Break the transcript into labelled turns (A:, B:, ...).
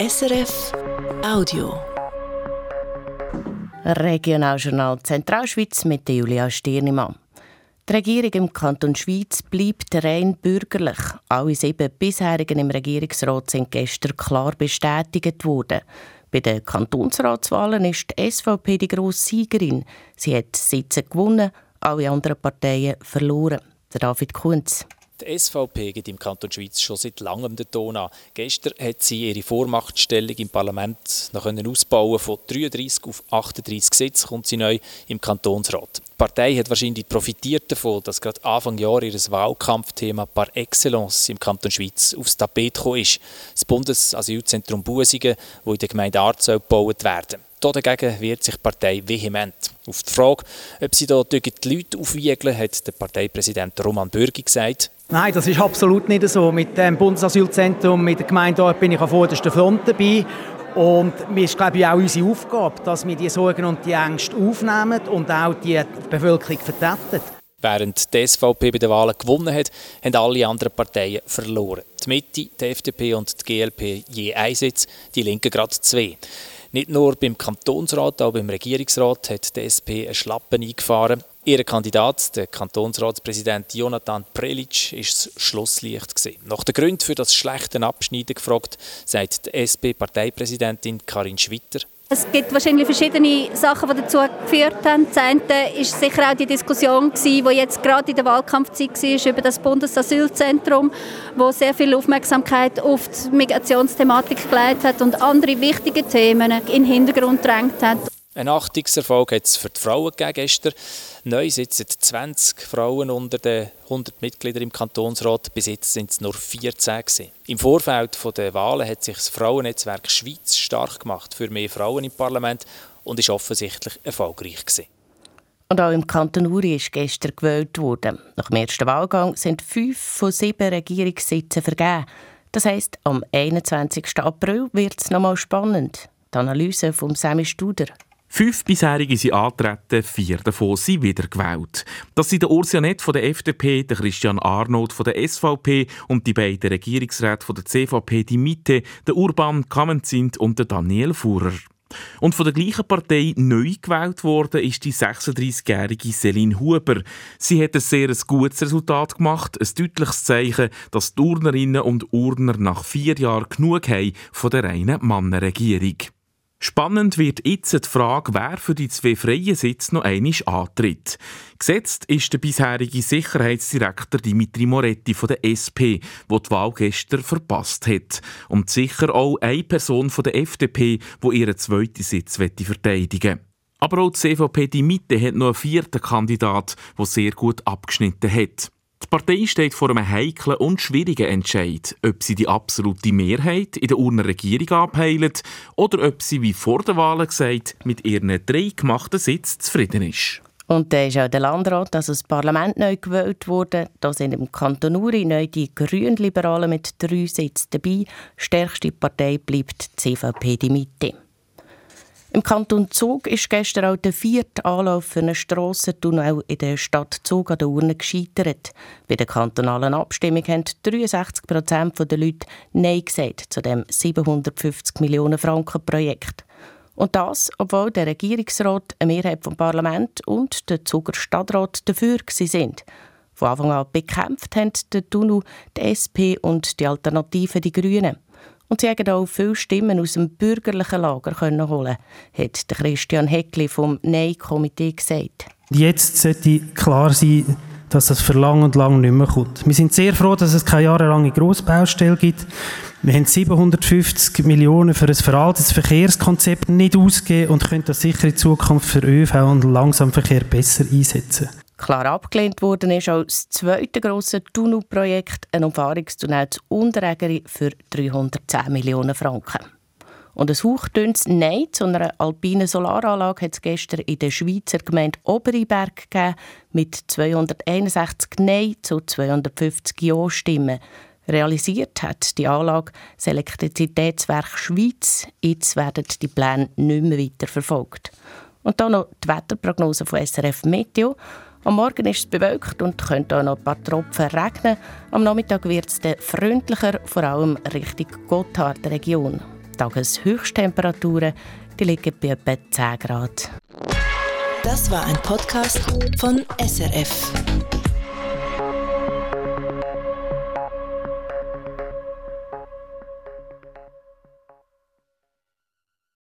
A: SRF Audio.
B: Regionaljournal Zentralschweiz mit Julia Stirnimann. Die Regierung im Kanton Schweiz bleibt rein bürgerlich. Alle sieben bisherigen im Regierungsrat sind gestern klar bestätigt worden. Bei den Kantonsratswahlen ist die SVP die grosse Siegerin. Sie hat Sitze gewonnen, alle anderen Parteien verloren. David Kunz.
C: Die SVP geht im Kanton Schweiz schon seit langem den Ton an. Gestern hat sie ihre Vormachtstellung im Parlament noch ausbauen Von 33 auf 38 Sitze kommt sie neu im Kantonsrat. Die Partei hat wahrscheinlich profitiert davon, dass gerade Anfang Jahr ihr Wahlkampfthema par excellence im Kanton Schweiz aufs Tapet gekommen ist. Das Bundesasylzentrum Busingen, das in der Gemeinde Art gebaut werden Dagegen wehrt sich die Partei vehement. Auf die Frage, ob sie da die Leute aufwiegeln, hat der Parteipräsident Roman Bürgi gesagt,
D: Nein, das ist absolut nicht so. Mit dem Bundesasylzentrum, mit der Gemeinde bin ich auf vorderster Front dabei. Und mir ist, glaube ich, auch unsere Aufgabe, dass wir die Sorgen und die Ängste aufnehmen und auch die Bevölkerung vertreten.
C: Während die SVP bei den Wahlen gewonnen hat, haben alle anderen Parteien verloren. Die Mitte, die FDP und die GLP je ein Sitz, die Linken gerade zwei. Nicht nur beim Kantonsrat, auch beim Regierungsrat hat die SP einen Schlappen eingefahren. Ihr Kandidat, der Kantonsratspräsident Jonathan Prelic, ist das Schlusslicht. Gewesen. Nach den Gründen für das schlechte Abschneiden gefragt, sagt die SP-Parteipräsidentin Karin Schwitter.
E: Es gibt wahrscheinlich verschiedene Sachen, die dazu geführt haben. Das eine war sicher auch die Diskussion, die jetzt gerade in der Wahlkampfzeit war, über das Bundesasylzentrum, wo sehr viel Aufmerksamkeit auf die Migrationsthematik geleitet hat und andere wichtige Themen in den Hintergrund gedrängt hat.
C: Ein Achtungserfolg hat es für die Frauen gegeben gestern. Neu sitzen 20 Frauen unter den 100 Mitgliedern im Kantonsrat. Bis jetzt sind es nur 14 gewesen. Im Vorfeld der Wahlen hat sich das Frauennetzwerk Schweiz stark gemacht für mehr Frauen im Parlament und ist offensichtlich erfolgreich gewesen.
B: Und auch im Kanton Uri ist gestern gewählt worden. Nach dem ersten Wahlgang sind fünf von sieben Regierungssitzen vergeben. Das heisst, am 21. April wird es nochmal spannend. Die Analyse von Sammy Studer.
F: Fünf bisherige sind antreten, vier davon sind wiedergewählt. Das sind der Ursianet von der FDP, der Christian Arnold von der SVP und die beiden Regierungsräte von der CVP, die Mitte, der Urban Kamenzint und der Daniel Fuhrer. Und von der gleichen Partei neu gewählt worden ist die 36-jährige Celine Huber. Sie hat ein sehr gutes Resultat gemacht, ein deutliches Zeichen, dass die Urnerinnen und Urner nach vier Jahren genug haben von der reinen Mannenregierung. Spannend wird jetzt die Frage, wer für die zwei freien Sitze noch einmal antritt. Gesetzt ist der bisherige Sicherheitsdirektor Dimitri Moretti von der SP, der die Wahl gestern verpasst hat. Und sicher auch eine Person von der FDP, die ihren zweiten Sitz verteidigen will. Aber auch die CVP Die Mitte hat noch einen vierten Kandidat, der sehr gut abgeschnitten hat. Die Partei steht vor einem heiklen und schwierigen Entscheid, ob sie die absolute Mehrheit in der Urner Regierung abheilt oder ob sie, wie vor der Wahl gesagt, mit ihren drei gemachten Sitzen zufrieden ist.
B: Und da ist auch der Landrat, also das Parlament, neu gewählt worden. Da sind im Kanton Uri neu die Grünliberalen mit drei Sitzen dabei. Stärkste Partei bleibt die CVP, die Mitte. Im Kanton Zug ist gestern auch der vierte Anlauf für einen Strassentunnel in der Stadt Zug an der Urne gescheitert. Bei der kantonalen Abstimmung haben 63 Prozent der Leute Nein gesagt zu dem 750 Millionen Franken Projekt. Und das, obwohl der Regierungsrat, eine Mehrheit vom Parlament und der Zuger Stadtrat dafür sind. Von Anfang an bekämpft haben der Tunnel die SP und die Alternative die Grünen. Und sie haben auch viele Stimmen aus dem bürgerlichen Lager können holen, hat Christian Heckli vom Nein-Komitee gesagt.
G: Jetzt sollte klar sein, dass das für lang und lang nicht mehr kommt. Wir sind sehr froh, dass es keine jahrelange Grossbaustelle gibt. Wir haben 750 Millionen für ein veraltetes Verkehrskonzept nicht ausgegeben und können das sicher in Zukunft für ÖV und Langsamverkehr besser einsetzen.
B: Klar abgelehnt worden ist auch das zweite grosse Tunnelprojekt, ein Umfahrungstunnel zu Unterägeri für 310 Millionen Franken. Und ein hauchdünnes Nein zu einer alpinen Solaranlage hat es gestern in der Schweizer Gemeinde Oberiberg gegeben, mit 261 Nein zu 250 Ja-Stimmen. Realisiert hat die Anlage das Elektrizitätswerk Schweiz. Jetzt werden die Pläne nicht mehr weiter verfolgt. Und dann noch die Wetterprognose von SRF Meteo. Am Morgen ist es bewölkt und könnte auch noch ein paar Tropfen regnen. Am Nachmittag wird es freundlicher, vor allem Richtung Gotthard-Region. Tageshöchsttemperaturen die liegen bei etwa 10 Grad.
A: Das war ein Podcast von SRF.